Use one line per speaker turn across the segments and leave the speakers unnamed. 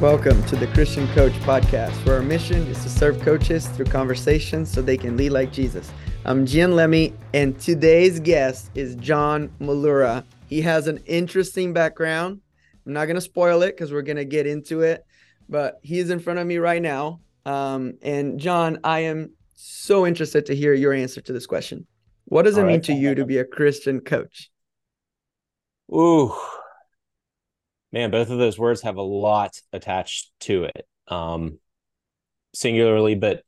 Welcome to the Christian Coach Podcast, where our mission is to serve coaches through conversations so they can lead like Jesus. I'm Gian Lemmi, and today's guest is John Mollura. He has an interesting background. I'm not going to spoil it because we're going to get into it, but he's in front of me right now. Um, and John, I am so interested to hear your answer to this question. What does it mean to you to be a Christian coach?
Ooh, man, both of those words have a lot attached to it, um, singularly. But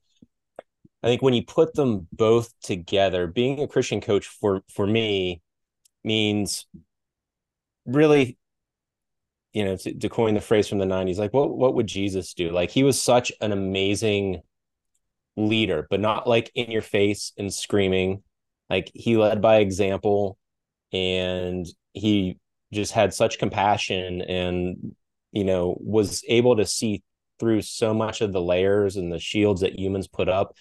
I think when you put them both together, being a Christian coach for for me means really, you know, to, to coin the phrase from the '90s, like what what would Jesus do? Like he was such an amazing leader, but not like in your face and screaming. Like he led by example and he just had such compassion and you know was able to see through so much of the layers and the shields that humans put up.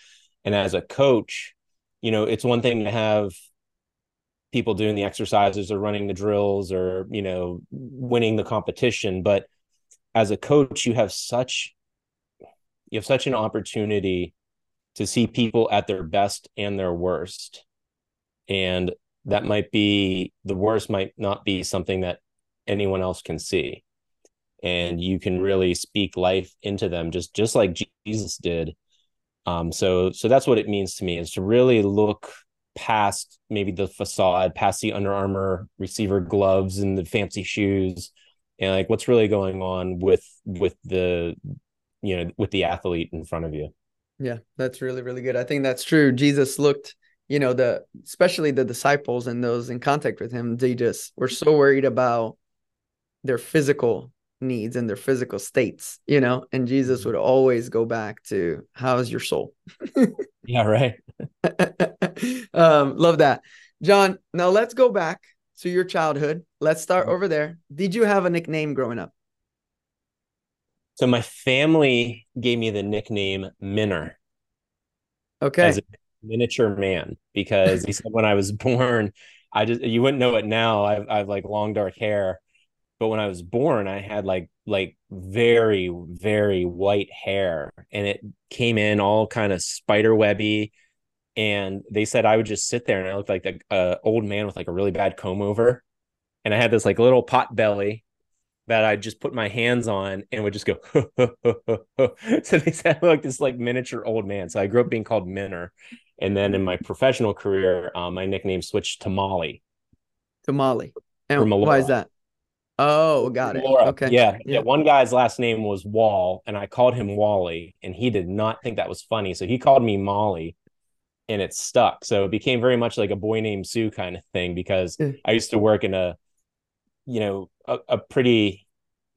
And as a coach you know it's one thing to have people doing the exercises or running the drills or you know winning the competition. But as a coach you have such you have such an opportunity to see people at their best and their worst. And that might be the worst might not be something that anyone else can see. And you can really speak life into them just just like jesus did. Um so so that's what it means to me is to really look past maybe the facade past the Under Armour receiver gloves and the fancy shoes and like what's really going on with with the you know with the athlete in front of you.
Yeah that's really really good. I think that's true. Jesus looked you know the especially the disciples and those in contact with him they just were so worried about their physical needs and their physical states you know and jesus would always go back to how's your soul?
Yeah right.
Um love that. John now let's go back to your childhood. Let's start over there. Did you have a nickname growing up?
So my family gave me the nickname minner.
Okay
miniature man because he said when I was born, I just you wouldn't know it now. I've I've like long dark hair, but when I was born, I had like like very very white hair, and it came in all kind of spider webby. And they said I would just sit there and I looked like a uh, old man with like a really bad comb over, and I had this like little pot belly that I just put my hands on and would just go. so they said like this like miniature old man. So I grew up being called Minner, and then in my professional career, um, my nickname switched to Molly.
To Molly. And why is that? Oh, got it. Okay.
Yeah, yeah. Yeah. One guy's last name was Wall, and I called him Wally, and he did not think that was funny. So he called me Molly, and it stuck. So it became very much like a boy named Sue kind of thing because I used to work in a, you know, a, a pretty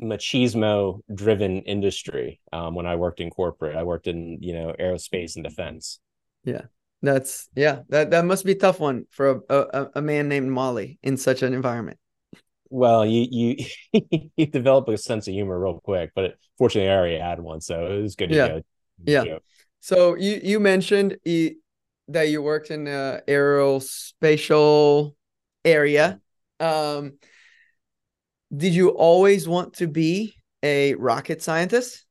machismo driven industry um, when I worked in corporate. I worked in, you know, aerospace and defense.
Yeah. That's yeah. That that must be a tough one for a, a, a man named Molly in such an environment.
Well, you you you develop a sense of humor real quick, but it, fortunately, I already had one, so it was good to
yeah.
go.
Yeah. So you you mentioned you, that you worked in the aerospatial area. Um, did you always want to be a rocket scientist?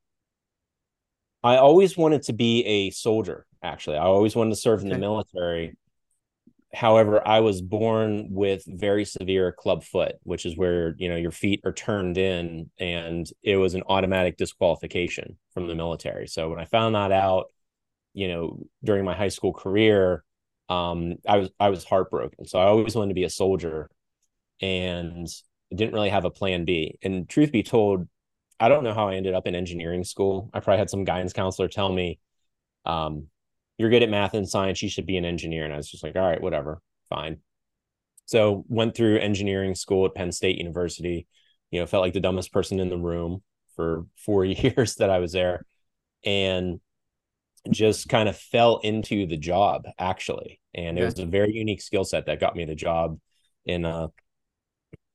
I always wanted to be a soldier actually. I always wanted to serve okay. in the military. However, I was born with very severe club foot, which is where, you know, your feet are turned in and it was an automatic disqualification from the military. So when I found that out, you know, during my high school career, um, I was I was heartbroken. So I always wanted to be a soldier and didn't really have a plan B. And truth be told, I don't know how I ended up in engineering school. I probably had some guidance counselor tell me, um, you're good at math and science, you should be an engineer. And I was just like, all right, whatever, fine. So went through engineering school at Penn State University. You know, felt like the dumbest person in the room for four years that I was there, and just kind of fell into the job actually. And it was a very unique skill set that got me the job in uh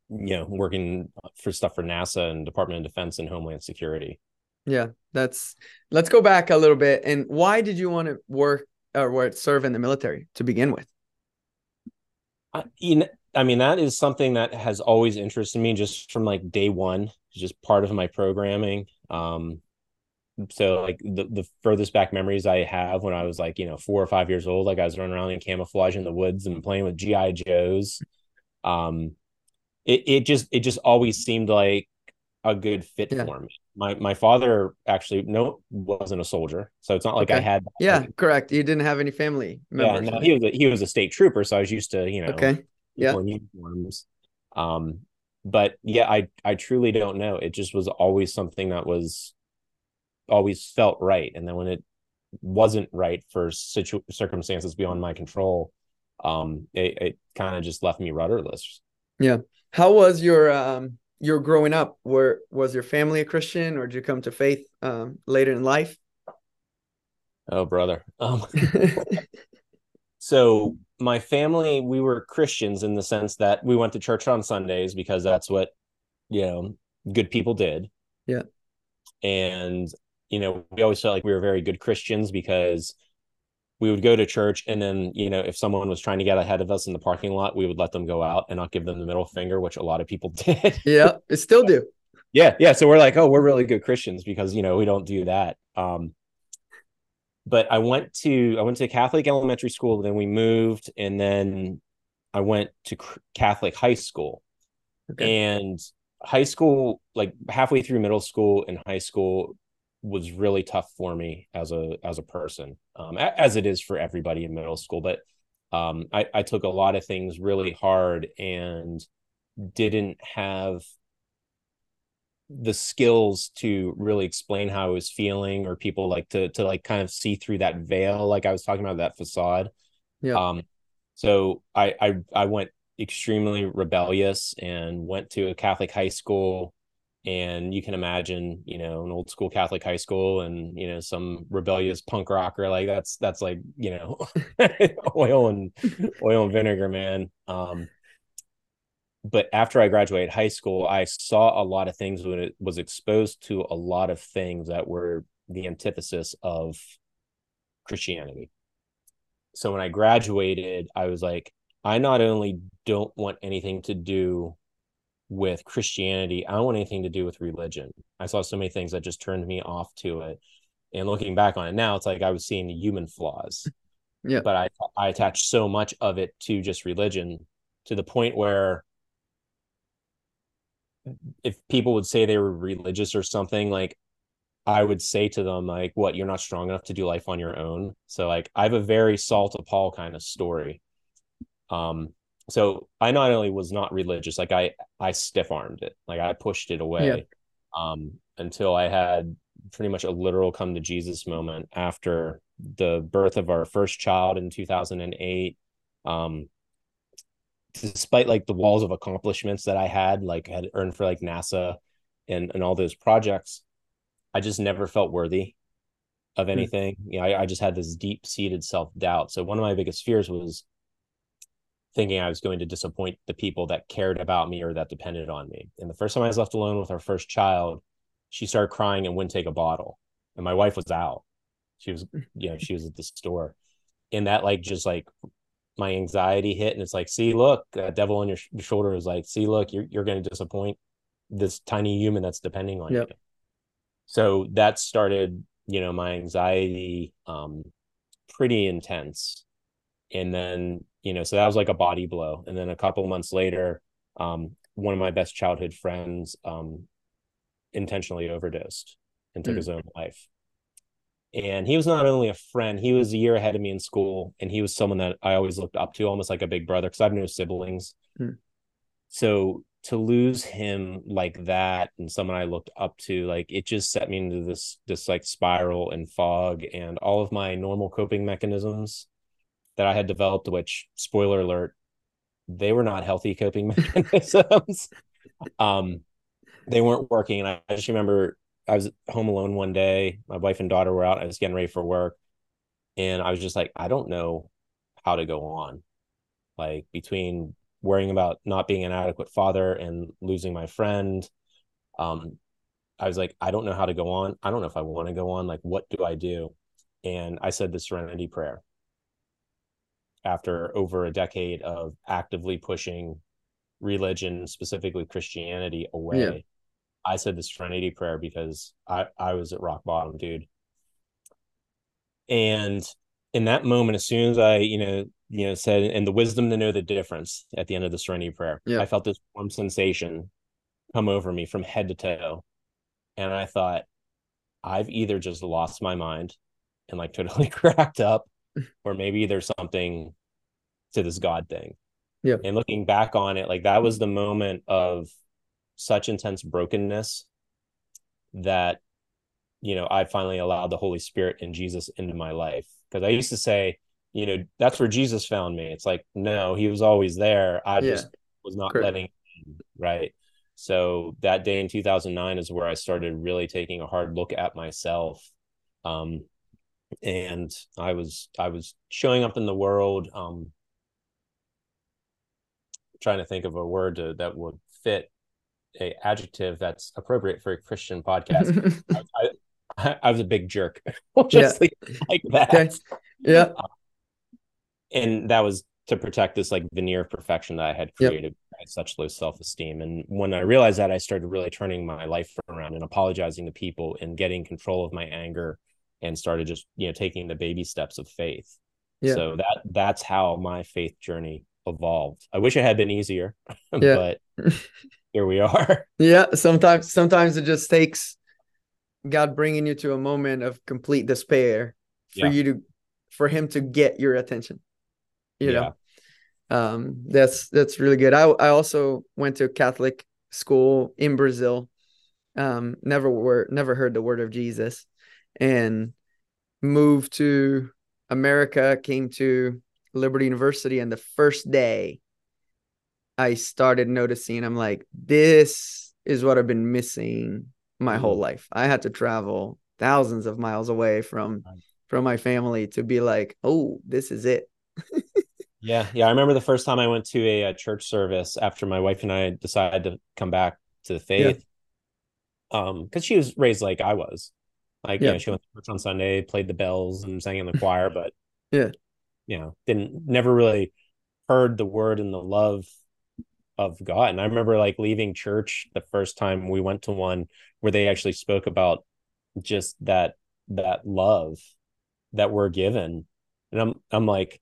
you know working for stuff for NASA and Department of Defense and Homeland Security.
Yeah, that's. Let's go back a little bit. And why did you want to work or serve in the military to begin with?
I, you know, I mean, that is something that has always interested me just from like day one. just part of my programming. Um, so like the, the furthest back memories I have when I was like, you know, four or five years old, like I was running around in camouflage in the woods and playing with GI Joes. Um, it, it just, it just always seemed like a good fit yeah. for me. My, my father actually no wasn't a soldier. So it's not like okay. I had,
yeah, like, correct. You didn't have any family members.
Yeah, no, he was, a, he was a state trooper. So I was used to, you know,
okay. Yeah.
Uniforms. Um, but yeah, I, I truly don't know. It just was always something that was always felt right and then when it wasn't right for situ- circumstances beyond my control um it, it kind of just left me rudderless
yeah how was your um your growing up where was your family a christian or did you come to faith um later in life?
Oh brother. Um so my family we were christians in the sense that we went to church on sundays because that's what you know good people did.
Yeah.
And you know, we always felt like we were very good Christians because we would go to church and then, you know, if someone was trying to get ahead of us in the parking lot, we would let them go out and not give them the middle finger, which a lot of people did.
yeah, it still do.
Yeah, yeah. So we're like, oh, we're really good Christians because you know we don't do that. Um, but I went to I went to Catholic elementary school, then we moved, and then I went to Catholic high school. Okay. And high school, like halfway through middle school and high school, was really tough for me as a as a person, um, as it is for everybody in middle school. But um, I, I took a lot of things really hard and didn't have the skills to really explain how I was feeling or people like to to like kind of see through that veil like I was talking about that facade.
Yeah.
Um so I I I went extremely rebellious and went to a Catholic high school and you can imagine you know an old school catholic high school and you know some rebellious punk rocker like that's that's like you know oil and oil and vinegar man. Um but after i graduated high school i saw a lot of things when it was exposed to a lot of things that were the antithesis of christianity. So when i graduated i was like i not only don't want anything to do with Christianity. I don't want anything to do with religion. I saw so many things that just turned me off to it. And looking back on it now, it's like I was seeing the human flaws.
Yeah.
But I I attached so much of it to just religion to the point where if people would say they were religious or something, like I would say to them, like, what, you're not strong enough to do life on your own. So like I have a very Saul to Paul kind of story. Um, so I not only was not religious, like I I stiff armed it, like I pushed it away, yeah. um, until I had pretty much a literal come to Jesus moment after the birth of our first child in 2008. Um, despite like the walls of accomplishments that I had, like had earned for like NASA and and all those projects, I just never felt worthy of hmm. anything. Mm. You know, I, I just had this deep seated self doubt. So one of my biggest fears was thinking I was going to disappoint the people that cared about me or that depended on me. And the first time I was left alone with our first child, she started crying and wouldn't take a bottle. And my wife was out. She was, you know, she was at the store. And that like just like my anxiety hit and it's like, see, look, that devil on your, sh- shoulder is like, see, look, you're you're going to disappoint this tiny human that's depending on yep. you. So that started, you know, my anxiety um pretty intense. And then you know, so that was like a body blow. And then a couple months later, um, one of my best childhood friends um, intentionally overdosed and took mm. his own life. And he was not only a friend, he was a year ahead of me in school, and he was someone that I always looked up to, almost like a big brother, because I have no siblings. Mm. So to lose him like that and someone I looked up to, like it just set me into this this like spiral and fog, and all of my normal coping mechanisms that I had developed, which spoiler alert, they were not healthy coping mechanisms. um, they weren't working. And I, I just remember I was home alone one day. My wife and daughter were out. I was getting ready for work. And I was just like, I don't know how to go on. Like between worrying about not being an adequate father and losing my friend. Um, I was like, I don't know how to go on. I don't know if I want to go on. Like, what do I do? And I said the serenity prayer after over a decade of actively pushing religion, specifically Christianity, away. Yeah. I said the serenity prayer because I, I was at rock bottom, dude. And in that moment, as soon as I, you know, you know, said and the wisdom to know the difference at the end of the serenity prayer,
Yeah.
I felt this warm sensation come over me from head to toe. And I thought, I've either just lost my mind and like totally cracked up, or maybe there's something to this God thing.
Yeah.
And looking back on it, like that was the moment of such intense brokenness that, you know, I finally allowed the Holy Spirit and Jesus into my life. Because I used to say, you know, that's where Jesus found me. It's like, no, he was always there. I
Yeah.
just was not
Correct.
letting him, right. So that day in 2009 is where I started really taking a hard look at myself. Um, and I was I was showing up in the world, um, trying to think of a word to, that would fit a adjective that's appropriate for a Christian podcast. I, I, I was a big jerk, just like, like that.
Okay. yeah.
and that was to protect this like veneer of perfection that I had
Yep.
created. I had such low self esteem, and when I realized that, I started really turning my life around and apologizing to people and getting control of my anger, and started just you know taking the baby steps of faith.
Yeah.
So that that's how my faith journey evolved. I wish it had been easier,
Yeah.
but here we are.
Yeah, sometimes sometimes it just takes God bringing you to a moment of complete despair for
Yeah.
you to for him to get your attention. You know. Um that's that's really good. I I also went to a Catholic school in Brazil. Um never were never heard the word of Jesus and moved to America, came to Liberty University and the first day I started noticing I'm like, this is what I've been missing my whole
Mm.
life. I had to travel thousands of miles away from from my family to be like, oh, this is it.
Yeah, yeah. I remember the first time I went to a, a church service after my wife and I decided to come back to the faith. Um, because she was raised like I was. Like, you know, she went to church on Sunday, played the bells and sang in the choir, but
Yeah.
you know, didn't never really heard the word and the love of God. And I remember like leaving church the first time we went to one where they actually spoke about just that that love that we're given. And I'm I'm like,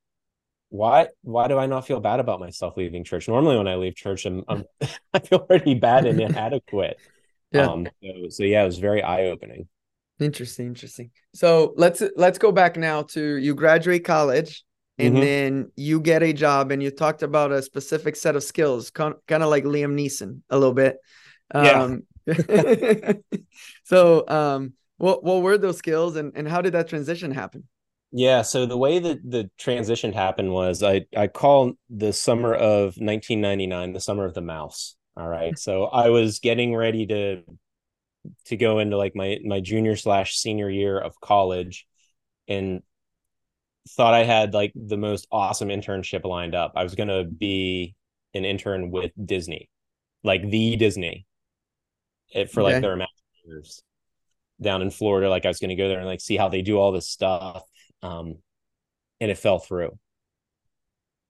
why why do I not feel bad about myself leaving church? Normally when I leave church, I'm, I'm I feel pretty bad and inadequate.
Yeah.
Um so, so yeah, it was very eye-opening.
Interesting, interesting. So let's let's go back now to you graduate college and
Mhm.
then you get a job and you talked about a specific set of skills, kind of like Liam Neeson a little bit.
Yeah.
Um, so um what what were those skills and, and how did that transition happen?
Yeah, so the way that the transition happened was I I call the summer of 1999 the summer of the mouse. All right. So I was getting ready to to go into like my my junior slash senior year of college and thought I had like the most awesome internship lined up. I was gonna be an intern with Disney, like the Disney. It, for like
Okay.
their masters down in Florida. Like I was gonna go there and like see how they do all this stuff. Um and it fell through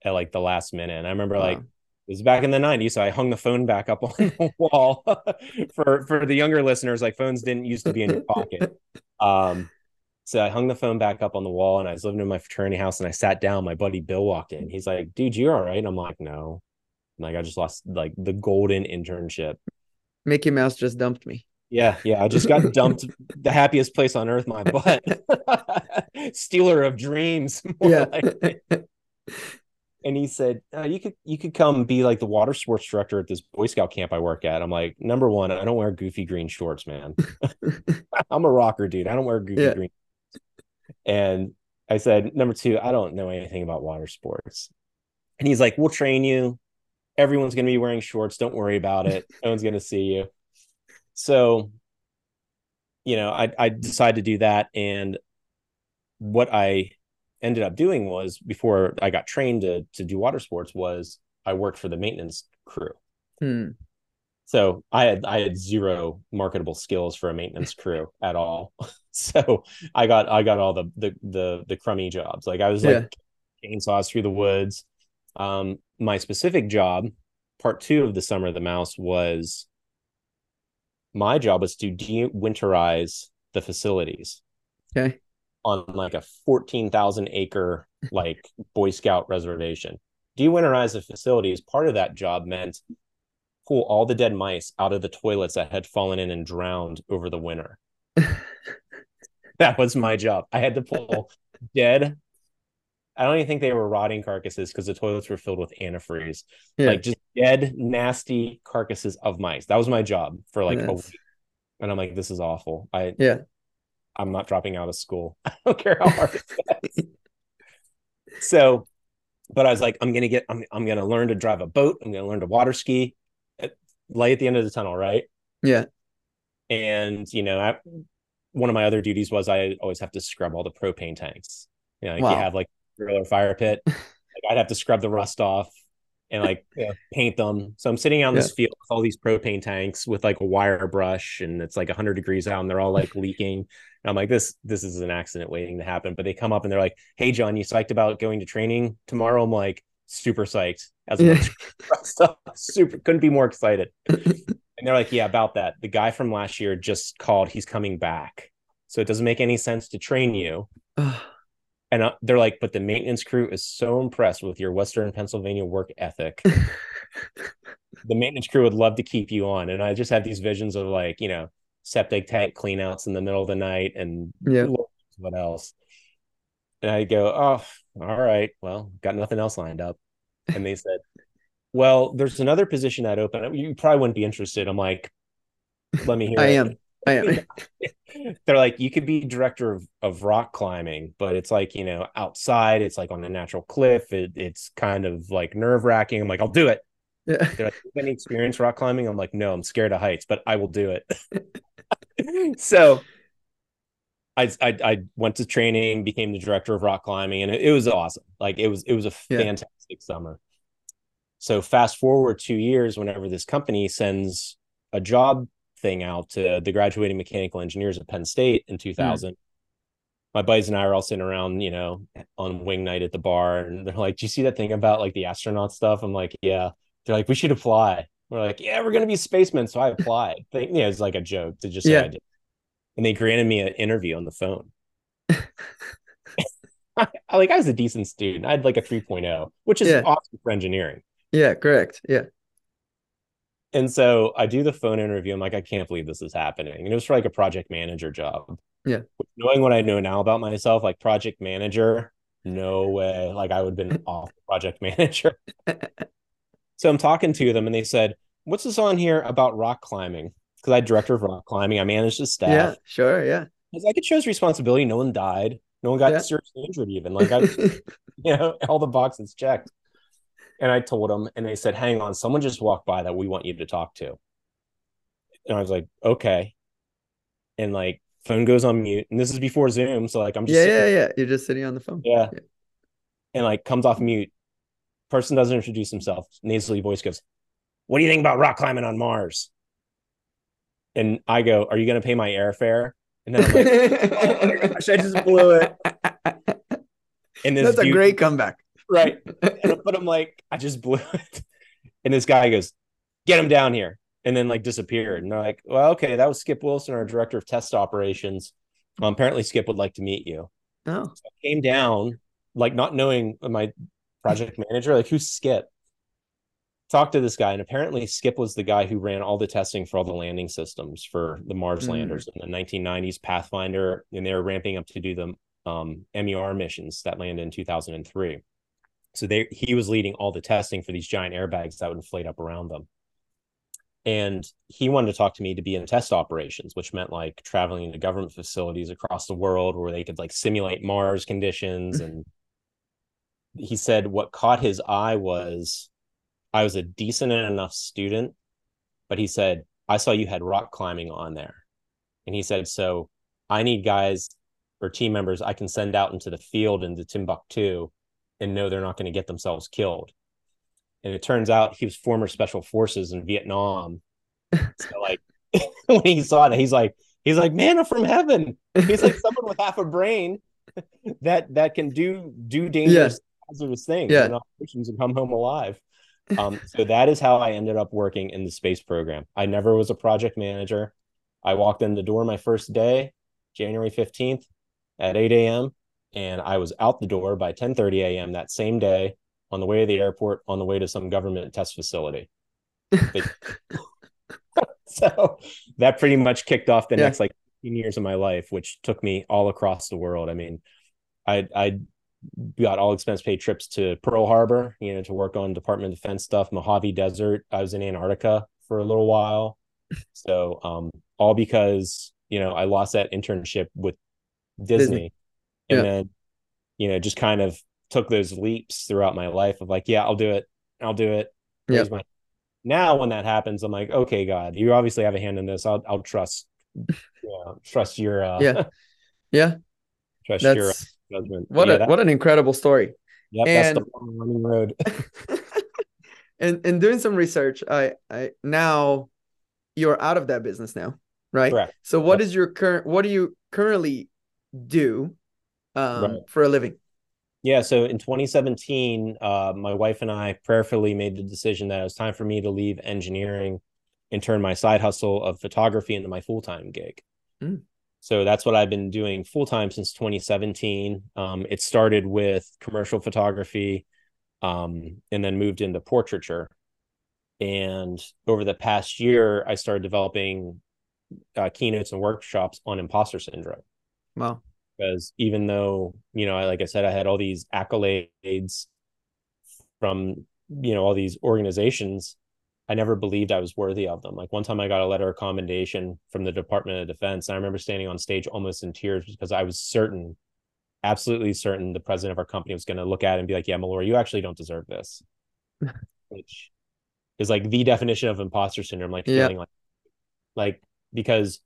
at like the last minute. And I remember like
Wow.
it was back in the 90s, so I hung the phone back up on the wall. for for the younger listeners, like phones didn't used to be in your pocket. Um, so I hung the phone back up on the wall, and I was living in my fraternity house, and I sat down. My buddy Bill walked in. He's like, "Dude, you're all right?" I'm like, "No." Like I just lost like the golden internship.
Mickey Mouse just dumped me.
Yeah, yeah. I just got dumped the happiest place on earth, my butt. Stealer of dreams.
Yeah.
like. And he said, uh, "You could you could come be like the water sports director at this Boy Scout camp I work at." I'm like, number one, I don't wear goofy green shorts, man. I'm a rocker, dude. I don't wear goofy
Yeah.
green. And I said, number two, I don't know anything about water sports. And he's like, "We'll train you. Everyone's going to be wearing shorts. Don't worry about it. No one's going to see you." So, you know, I I decided to do that, and what I ended up doing was before I got trained to to do water sports was I worked for the maintenance crew.
Hmm.
So I had I had zero marketable skills for a maintenance crew at all. So I got I got all the the the the crummy jobs. Like I was like chainsaws through the woods. Um, my specific job, part two of the summer of the mouse, was my job was to de-winterize the facilities
Okay.
On like a 14,000 acre like Boy Scout reservation. De-winterize the facilities. Part of that job meant pull all the dead mice out of the toilets that had fallen in and drowned over the winter. that was my job. I had to pull dead. I don't even think they were rotting carcasses because the toilets were filled with antifreeze.
Yeah.
Like just dead, nasty carcasses of mice. That was my job for like a week. And I'm like, this is awful. I
Yeah.
I'm not dropping out of school. I don't care how hard it gets. so, but I was like, I'm gonna get, I'm, I'm gonna learn to drive a boat. I'm gonna learn to water ski. Eh, at, light at the end of the tunnel, right?
Yeah.
And you know, I, one of my other duties was I always have to scrub all the propane tanks. You know, like
Wow.
you have like grill or fire pit. like I'd have to scrub the rust off and like know, paint them. So I'm sitting out in this field with all these propane tanks with like a wire brush, and it's like 100 degrees out, and they're all like leaking. And I'm like, this this is an accident waiting to happen. But they come up and they're like, "Hey, John, you psyched about going to training tomorrow?" I'm like, super psyched. As
Yeah.
stuff, super couldn't be more excited. And they're like, yeah, about that. The guy from last year just called. He's coming back. So it doesn't make any sense to train you. And uh, they're like, but the maintenance crew is so impressed with your Western Pennsylvania work ethic. the maintenance crew would love to keep you on. And I just have these visions of like, you know, septic tank cleanouts in the middle of the night and
Yeah.
what else. And I go, oh, all right. Well, got nothing else lined up. And they said, well, there's another position that open. You probably wouldn't be interested. I'm like, let me hear
I
it.
am.
They're like, you could be director of, of rock climbing, but it's like, you know, outside, it's like on a natural cliff. It, it's kind of like nerve wracking. I'm like, I'll do it.
Yeah.
They're like, "You have any experience rock climbing? I'm like, no, I'm scared of heights, but I will do it. so I, I I went to training, became the director of rock climbing, and it, it was awesome. Like it was it was a
Yeah.
fantastic summer. So fast forward two years, whenever this company sends a job thing out to the graduating mechanical engineers at Penn State in 2000. Hmm. My buddies and I are all sitting around, you know, on wing night at the bar, and they're like, "Do you see that thing about like the astronaut stuff?" I'm like, "Yeah." They're like, "We should apply." We're like, "Yeah, we're gonna be spacemen," so I applied. They, yeah, it's like a joke to just
Yeah.
I did. And they granted me an interview on the phone. I, like I was a decent student. I had like a 3.0, which is
Yeah.
awesome for engineering.
Yeah. Correct. Yeah.
And so I do the phone interview. I'm like, I can't believe this is happening. And it was for like a project manager job.
Yeah.
Knowing what I know now about myself, like project manager, no way. Like I would have been off project manager. so I'm talking to them and they said, What's this on here about rock climbing? Because I director of rock climbing. I managed the staff.
Yeah. Sure. Yeah.
I was like, it shows responsibility. No one died. No one got
Yeah.
seriously injured, even. Like I you know, all the boxes checked. And I told them, and they said, hang on, someone just walked by that we want you to talk to. And I was like, okay. And like, phone goes on mute. And this is before Zoom. So like, I'm just,
yeah. Yeah. Yeah. You're just sitting on the phone.
yeah.
Yeah.
And like, comes off mute. Person doesn't introduce himself. Nasally voice goes, what do you think about rock climbing on Mars? And I go, are you going to pay my airfare? And then I'm like, oh my gosh, I just blew it. And this
That's a great comeback.
Right. And, but I'm like, I just blew it. And this guy goes, get him down here. And then like disappeared. And they're like, well, okay, that was Skip Wilson, our director of test operations. Um, apparently Skip would like to meet you.
Oh.
So I came down, like not knowing my project manager, like who's Skip? Talked to this guy, and apparently Skip was the guy who ran all the testing for all the landing systems for the Mars
Mm.
landers in the 1990s, Pathfinder, and they were ramping up to do the um, MER missions that landed in 2003. So they he was leading all the testing for these giant airbags that would inflate up around them. And he wanted to talk to me to be in test operations, which meant like traveling to government facilities across the world where they could like simulate Mars conditions. And he said what caught his eye was I was a decent enough student, but he said, I saw you had rock climbing on there. And he said, So I need guys or team members I can send out into the field into Timbuktu and know they're not going to get themselves killed. And it turns out he was former special forces in Vietnam. So like when he saw that, he's like, he's like, man, I'm from heaven. He's like someone with half a brain that that can do do dangerous hazardous things
Yeah.
and operations and come home alive. Um, so that is how I ended up working in the space program. I never was a project manager. I walked in the door my first day, January 15th at 8 a.m. And I was out the door by 10:30 a.m. that same day on the way to the airport, on the way to some government test facility. so that pretty much kicked off the yeah. next like 15 years of my life, which took me all across the world. I mean, I I got all expense paid trips to Pearl Harbor, you know, to work on Department of Defense stuff, Mojave Desert. I was in Antarctica for a little while. So um all because, you know, I lost that internship with Disney, Disney. And yeah. then, you know, just kind of took those leaps throughout my life of like, yeah, I'll do it. I'll do it. Yeah. My... Now when that happens, I'm like, okay, God, you obviously have a hand in this. I'll I'll trust yeah, trust your uh
yeah. Yeah.
Trust That's... your judgment.
What
yeah,
a that, what an incredible story.
Yep, and, that's the running road.
and and doing some research, I I now you're out of that business now, right?
Correct.
So what yep. is your current what do you currently do um, right. for a living?
Yeah, so in 2017, uh, my wife and I prayerfully made the decision that it was time for me to leave engineering and turn my side hustle of photography into my full time gig. Mm. So that's what I've been doing full time since 2017. Um, it started with commercial photography um, and then moved into portraiture. And over the past year, I started developing uh, keynotes and workshops on imposter syndrome.
Wow.
Because even though, you know, I, like I said, I had all these accolades from, you know, all these organizations, I never believed I was worthy of them. Like one time I got a letter of commendation from the Department of Defense. And I remember standing on stage almost in tears because I was certain, absolutely certain the president of our company was going to look at it and be like, yeah, Mollura, you actually don't deserve this. Which is like the definition of imposter syndrome, like feeling like, like, because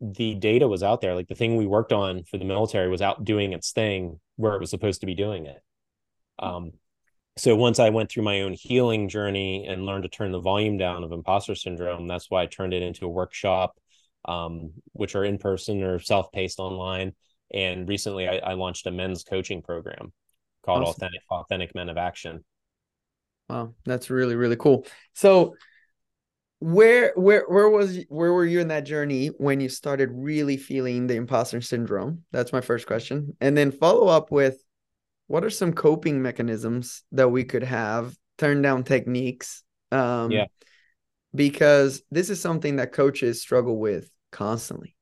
the data was out there. Like the thing we worked on for the military was out doing its thing where it was supposed to be doing it. Um, so once I went through my own healing journey and learned to turn the volume down of imposter syndrome, that's why I turned it into a workshop, um, which are in person or self paced online. And recently, I, I, launched a men's coaching program called awesome. Authentic Authentic Men of Action.
Wow, that's really really cool. So, where where where was where were you in that journey when you started really feeling the imposter syndrome? That's my first question, and then follow up with what are some coping mechanisms that we could have turn down techniques
um, yeah.
because this is something that coaches struggle with constantly.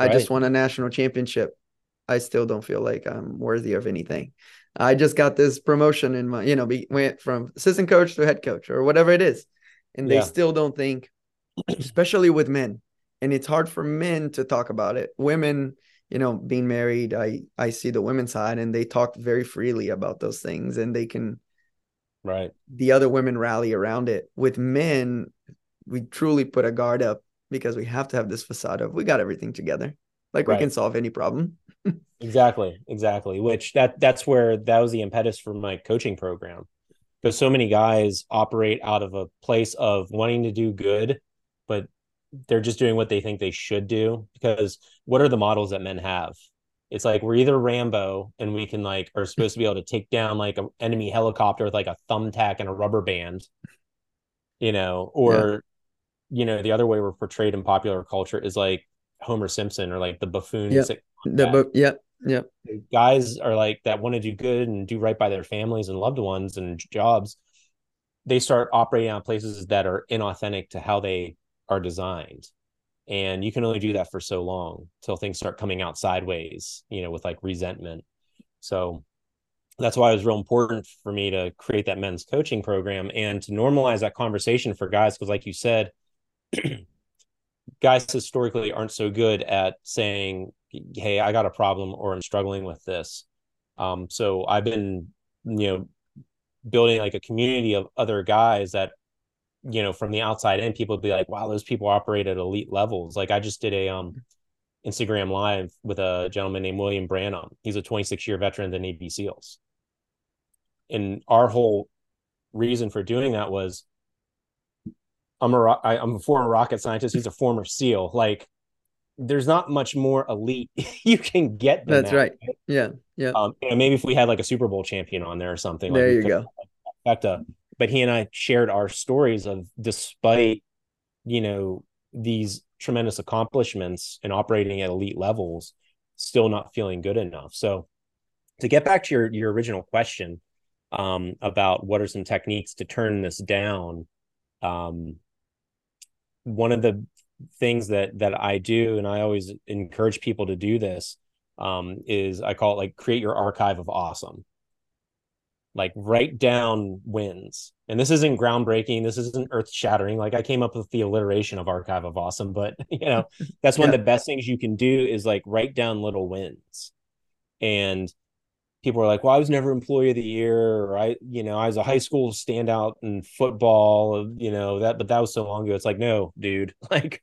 Right. i just won a national championship. I still don't feel like i'm worthy of anything. I just got this promotion in my you know be, went from assistant coach to head coach or whatever it is and they yeah. still don't think especially with men. And it's hard for men to talk about it. Women you know being married i i see the women's side and they talk very freely about those things and they can
right.
the other women rally around it. With men we truly put a guard up because we have to have this facade of we got everything together. Like right. we can solve any problem.
Exactly. Exactly. Which that that's where that was the impetus for my coaching program because so many guys operate out of a place of wanting to do good but they're just doing what they think they should do because what are the models that men have it's like we're either rambo and we can like are supposed to be able to take down like an enemy helicopter with like a thumbtack and a rubber band you know or yeah. you know the other way we're portrayed in popular culture is like homer simpson or like the buffoon
yep. the book yep yep.
Guys are like that want to do good and do right by their families and loved ones and jobs they start operating on places that are inauthentic to how they are designed. And you can only do that for so long till things start coming out sideways you know with like resentment. So that's why it was real important for me to create that men's coaching program and to normalize that conversation for guys because like you said guys historically aren't so good at saying hey i got a problem or i'm struggling with this. Um, so i've been you know building like a community of other guys that you know from the outside in people be like wow those people operate at elite levels. Like i just did a um instagram live with a gentleman named william branham. He's a 26 year veteran of the navy seals. And our whole reason for doing that was i'm a i'm a former rocket scientist. He's a former seal. Like there's not much more elite you can get
that's
that,
right. right? Yeah yeah.
Um you know, maybe if we had like a super bowl champion on there or something
there
like
you go.
but he and I shared our stories of despite you know these tremendous accomplishments and operating at elite levels, still not feeling good enough. So to get back to your your original question um, about what are some techniques to turn this down, um, one of the things that that I do, and I always encourage people to do this, um, is I call it like create your archive of awesome. Like write down wins. And this isn't groundbreaking. This isn't earth shattering. Like I came up with the alliteration of archive of awesome, but you know, that's one yeah. of the best things you can do is like write down little wins. And people are like, well, I was never employee of the year, or I, you know, I was a high school standout in football, you know, that, but that was so long ago. It's like, no, dude, like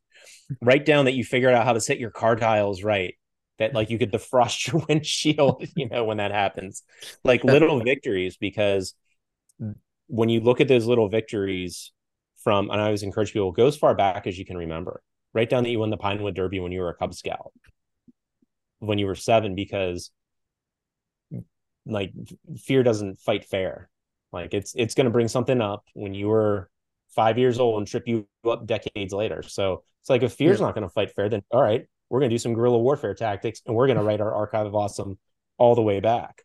write down that you figured out how to set your car tiles right, that like you could defrost your windshield, you know, when that happens, like little victories, because when you look at those little victories from, and I always encourage people, go as far back as you can remember. Write down that you won the Pinewood Derby when you were a Cub Scout, when you were seven, because like fear doesn't fight fair. Like it's it's going to bring something up when you were five years old and trip you up decades later. So it's like if fear's yeah. not going to fight fair, then all right, we're going to do some guerrilla warfare tactics and we're going to write our archive of awesome all the way back.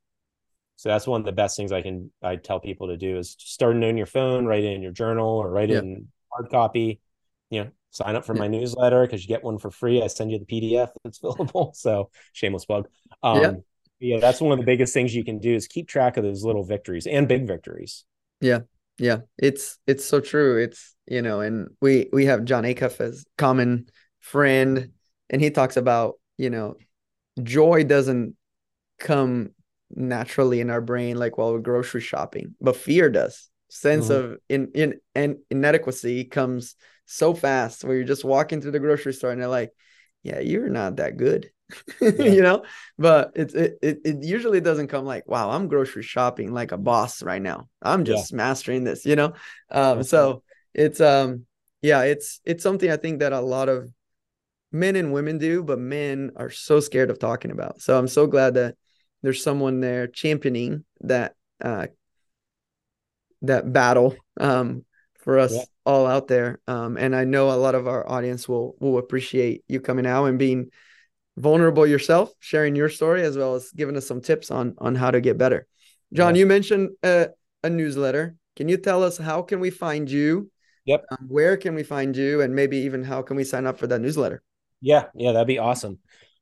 So that's one of the best things I can I tell people to do is start it in your phone, write it in your journal, or write yeah. it in hard copy. You know, sign up for yeah. my newsletter because you get one for free. I send you the PDF that's fillable. So shameless plug. Um, yeah that's one of the biggest things you can do is keep track of those little victories and big victories.
Yeah yeah it's it's so true. It's you know and we we have jon acuff as common friend and he talks about you know joy doesn't come naturally in our brain like while we're grocery shopping but fear does. Sense mm-hmm. of in in and inadequacy comes so fast where you're just walking through the grocery store and they're like yeah you're not that good yeah. you know but it, it it usually doesn't come like wow i'm grocery shopping like a boss right now i'm just yeah. mastering this you know um so it's um yeah it's it's something i think that a lot of men and women do but men are so scared of talking about so i'm so glad that there's someone there championing that uh that battle um for us yeah. all out there um and i know a lot of our audience will will appreciate you coming out and being vulnerable yourself, sharing your story, as well as giving us some tips on on how to get better. John, yeah. you mentioned a, a, newsletter. Can you tell us how can we find you?
Yep.
Um, where can we find you, and maybe even how can we sign up for that newsletter?
Yeah, yeah, that'd be awesome.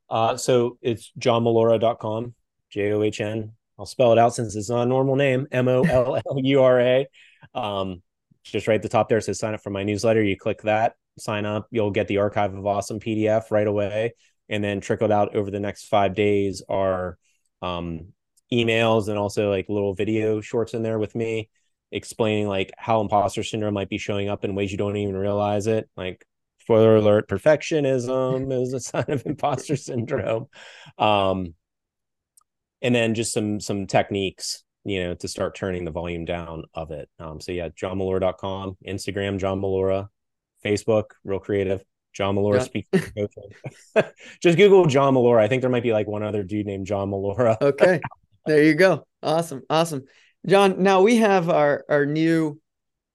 Uh, so it's johnmollura.com, J O H N. I'll spell it out since it's not a normal name, M O L L U R A. Um, just right at the top there says sign up for my newsletter. You click that, sign up, you'll get the archive of awesome PDF right away and then trickled out over the next five days are um, emails and also like little video shorts in there with me explaining like how imposter syndrome might be showing up in ways you don't even realize it. Like spoiler alert perfectionism is a sign of imposter syndrome. Um, and then just some some techniques you know to start turning the volume down of it. Um, so yeah johnmollura.com instagram john mollura facebook real creative John Mollura yeah. speaks. Just Google John Mollura. I think there might be like one other dude named John Mollura.
okay. There you go. Awesome. Awesome. John, now we have our our new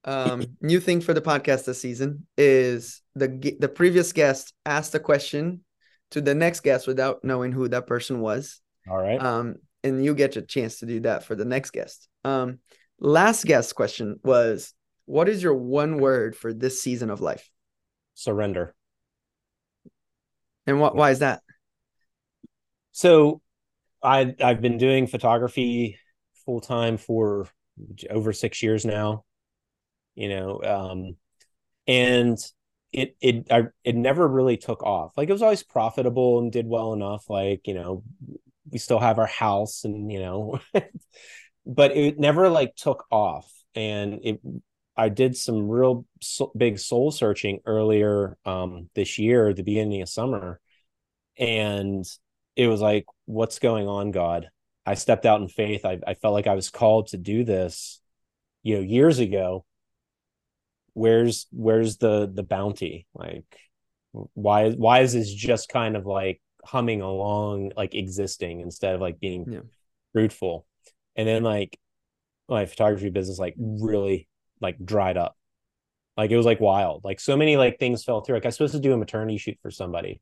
um new thing for the podcast this season is the the previous guest asked a question to the next guest without knowing who that person was.
All right.
Um and you get a chance to do that for the next guest. Um last guest question was what is your one word for this season of life?
Surrender.
And? Why is that?
So, I I've been doing photography full time for over six years now. You know, um, and it it I, it never really took off. Like it was always profitable and did well enough. Like you know, we still have our house and you know, but it never like took off. And it I did some real so, big soul searching earlier um, this year, the beginning of summer, and it was like, "What's going on, God?" I stepped out in faith. I, I felt like I was called to do this, you know, years ago. Where's where's the the bounty? Like, why why is this just kind of like humming along, like existing instead of like being yeah. fruitful? And then like my photography business like really like dried up Like it was like wild. Like so many like things fell through. Like I was supposed to do a maternity shoot for somebody.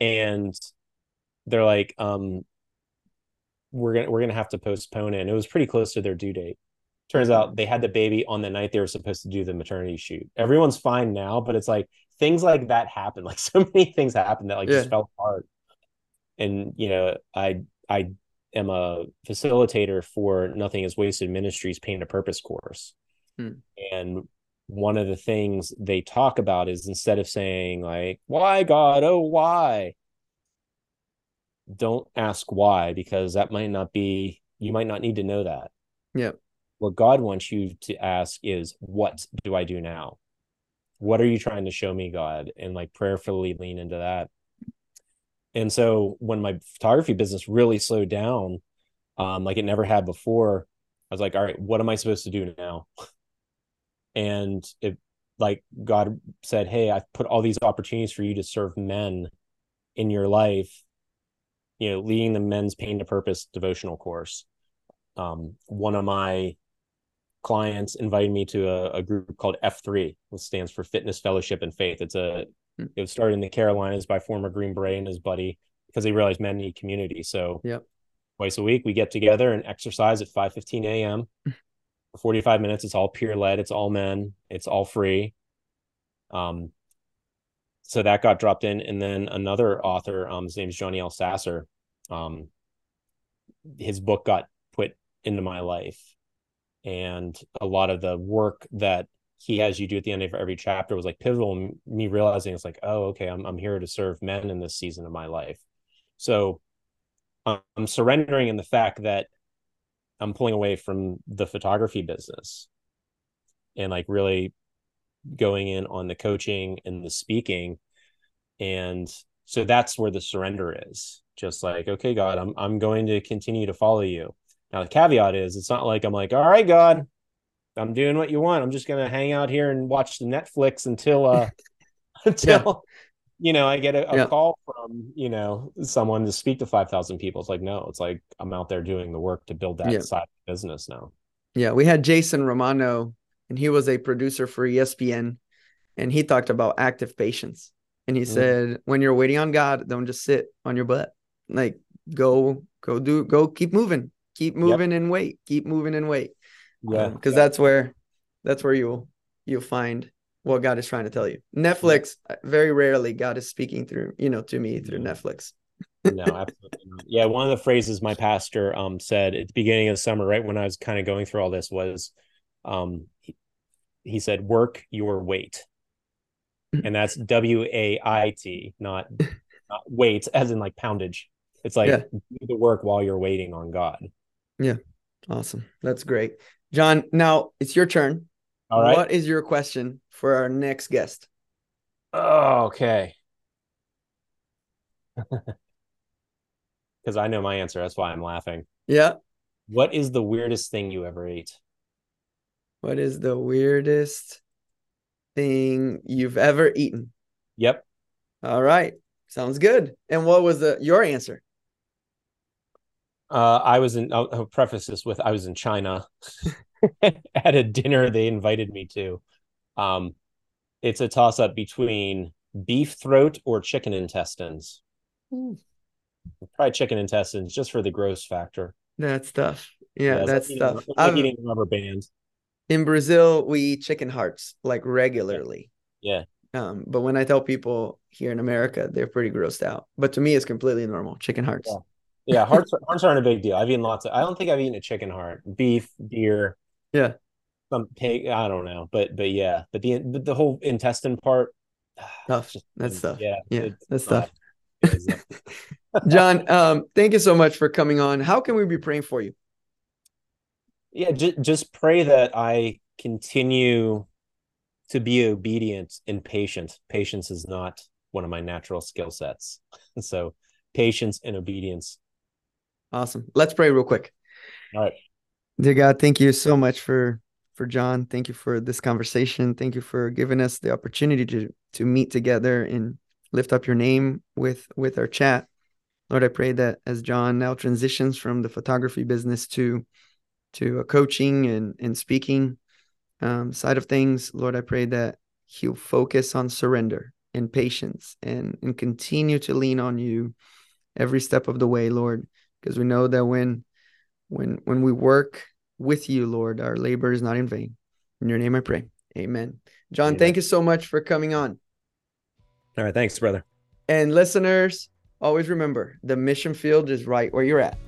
And they're like, um, we're gonna we're gonna have to postpone it. And it was pretty close to their due date. Turns out they had the baby on the night they were supposed to do the maternity shoot. Everyone's fine now, but it's like things like that happen. Like so many things happen that like yeah. just fell apart. And you know, I I am a facilitator for Nothing is Wasted Ministries Pain to Purpose course. Hmm. And one of the things they talk about is instead of saying like, why God, oh why? Don't ask why, because that might not be you might not need to know that.
Yeah
what God wants you to ask is, what do I do now? What are you trying to show me, God? And like prayerfully lean into that. And so when my photography business really slowed down, um, like it never had before, I was like, all right, what am I supposed to do now? and it like God said, Hey, I've put all these opportunities for you to serve men in your life, you know, leading the men's pain to purpose devotional course. Um, one of my clients invited me to a, a, group called F3, which stands for Fitness Fellowship and Faith. It's a hmm. it was started in the Carolinas by former Green Beret and his buddy because they realized men need community. So
yep.
twice a week we get together and exercise at 5 15 a.m. for 45 minutes. It's all peer led, it's all men, it's all free. Um so that got dropped in. And then another author, um, his name is Johnny L. Sasser. Um, his book got put into my life and a lot of the work that he has you do at the end of every chapter was like pivotal me realizing it's like oh okay I'm, I'm here to serve men in this season of my life so i'm surrendering in the fact that i'm pulling away from the photography business and like really going in on the coaching and the speaking and so that's where the surrender is just like okay god i'm i'm going to continue to follow you now the caveat is it's not like I'm like, all right, God, I'm doing what you want. I'm just gonna hang out here and watch the Netflix until uh until. You know I get a, a yeah. call from you know someone to speak to five thousand people. It's like no, it's like I'm out there doing the work to build that yeah. side of business now.
Yeah, we had Jason Romano, and he was a producer for ESPN, and he talked about active patience. And he mm. said, when you're waiting on God, don't just sit on your butt. Like go, go do, go keep moving keep moving yep. and wait keep moving and wait
yeah
because um, that's where that's where you'll you'll find what god is trying to tell you netflix very rarely god is speaking through you know to me through netflix
no absolutely not. yeah one of the phrases my pastor um said at the beginning of the summer right when i was kind of going through all this was um he, he said work your weight and that's w-a-i-t not not weight as in like poundage it's like yeah. do the work while you're waiting on god
yeah. Awesome. That's great. John, now it's your turn.
All right.
What is your question for our next guest?
Oh, okay. Because I know my answer. That's why I'm laughing.
Yeah.
What is the weirdest thing you ever ate?
What is the weirdest thing you've ever eaten?
Yep.
All right. Sounds good. And what was the your answer?
Uh, I was in. I'll, I'll, preface this with I was in China at a dinner they invited me to. Um, it's a toss up between beef throat or chicken intestines. Mm. Probably chicken intestines just for the gross factor.
That's tough. Yeah, yeah that's
like
tough.
Eating, like eating rubber bands.
In Brazil, we eat chicken hearts like regularly.
Yeah.
Um, but when I tell people here in America, they're pretty grossed out. But to me, it's completely normal. Chicken hearts.
Yeah yeah, hearts hearts aren't a big deal. I've eaten lots of. I don't think I've eaten a chicken heart, beef, deer.
Yeah.
Some pig. I don't know, but but yeah, but the the whole intestine part.
Tough. Just, that's tough.
Yeah.
Yeah. That's tough. John, um, thank you so much for coming on. How can we be praying for you?
Yeah, just just pray that I continue to be obedient and patient. Patience is not one of my natural skill sets. so patience and obedience
Awesome. Let's pray real quick.
All right.
Dear God, thank you so much for for John. Thank you for this conversation. Thank you for giving us the opportunity to to meet together and lift up your name with with our chat. Lord, I pray that as John now transitions from the photography business to to a coaching and and speaking, um, side of things, Lord, I pray that he'll focus on surrender and patience and, and continue to lean on you every step of the way, Lord, because we know that when when when we work with you, Lord, our labor is not in vain. In your name I pray. Amen. John, Amen. thank you so much for coming on.
All right, thanks, brother.
And listeners, always remember the mission field is right where you're at.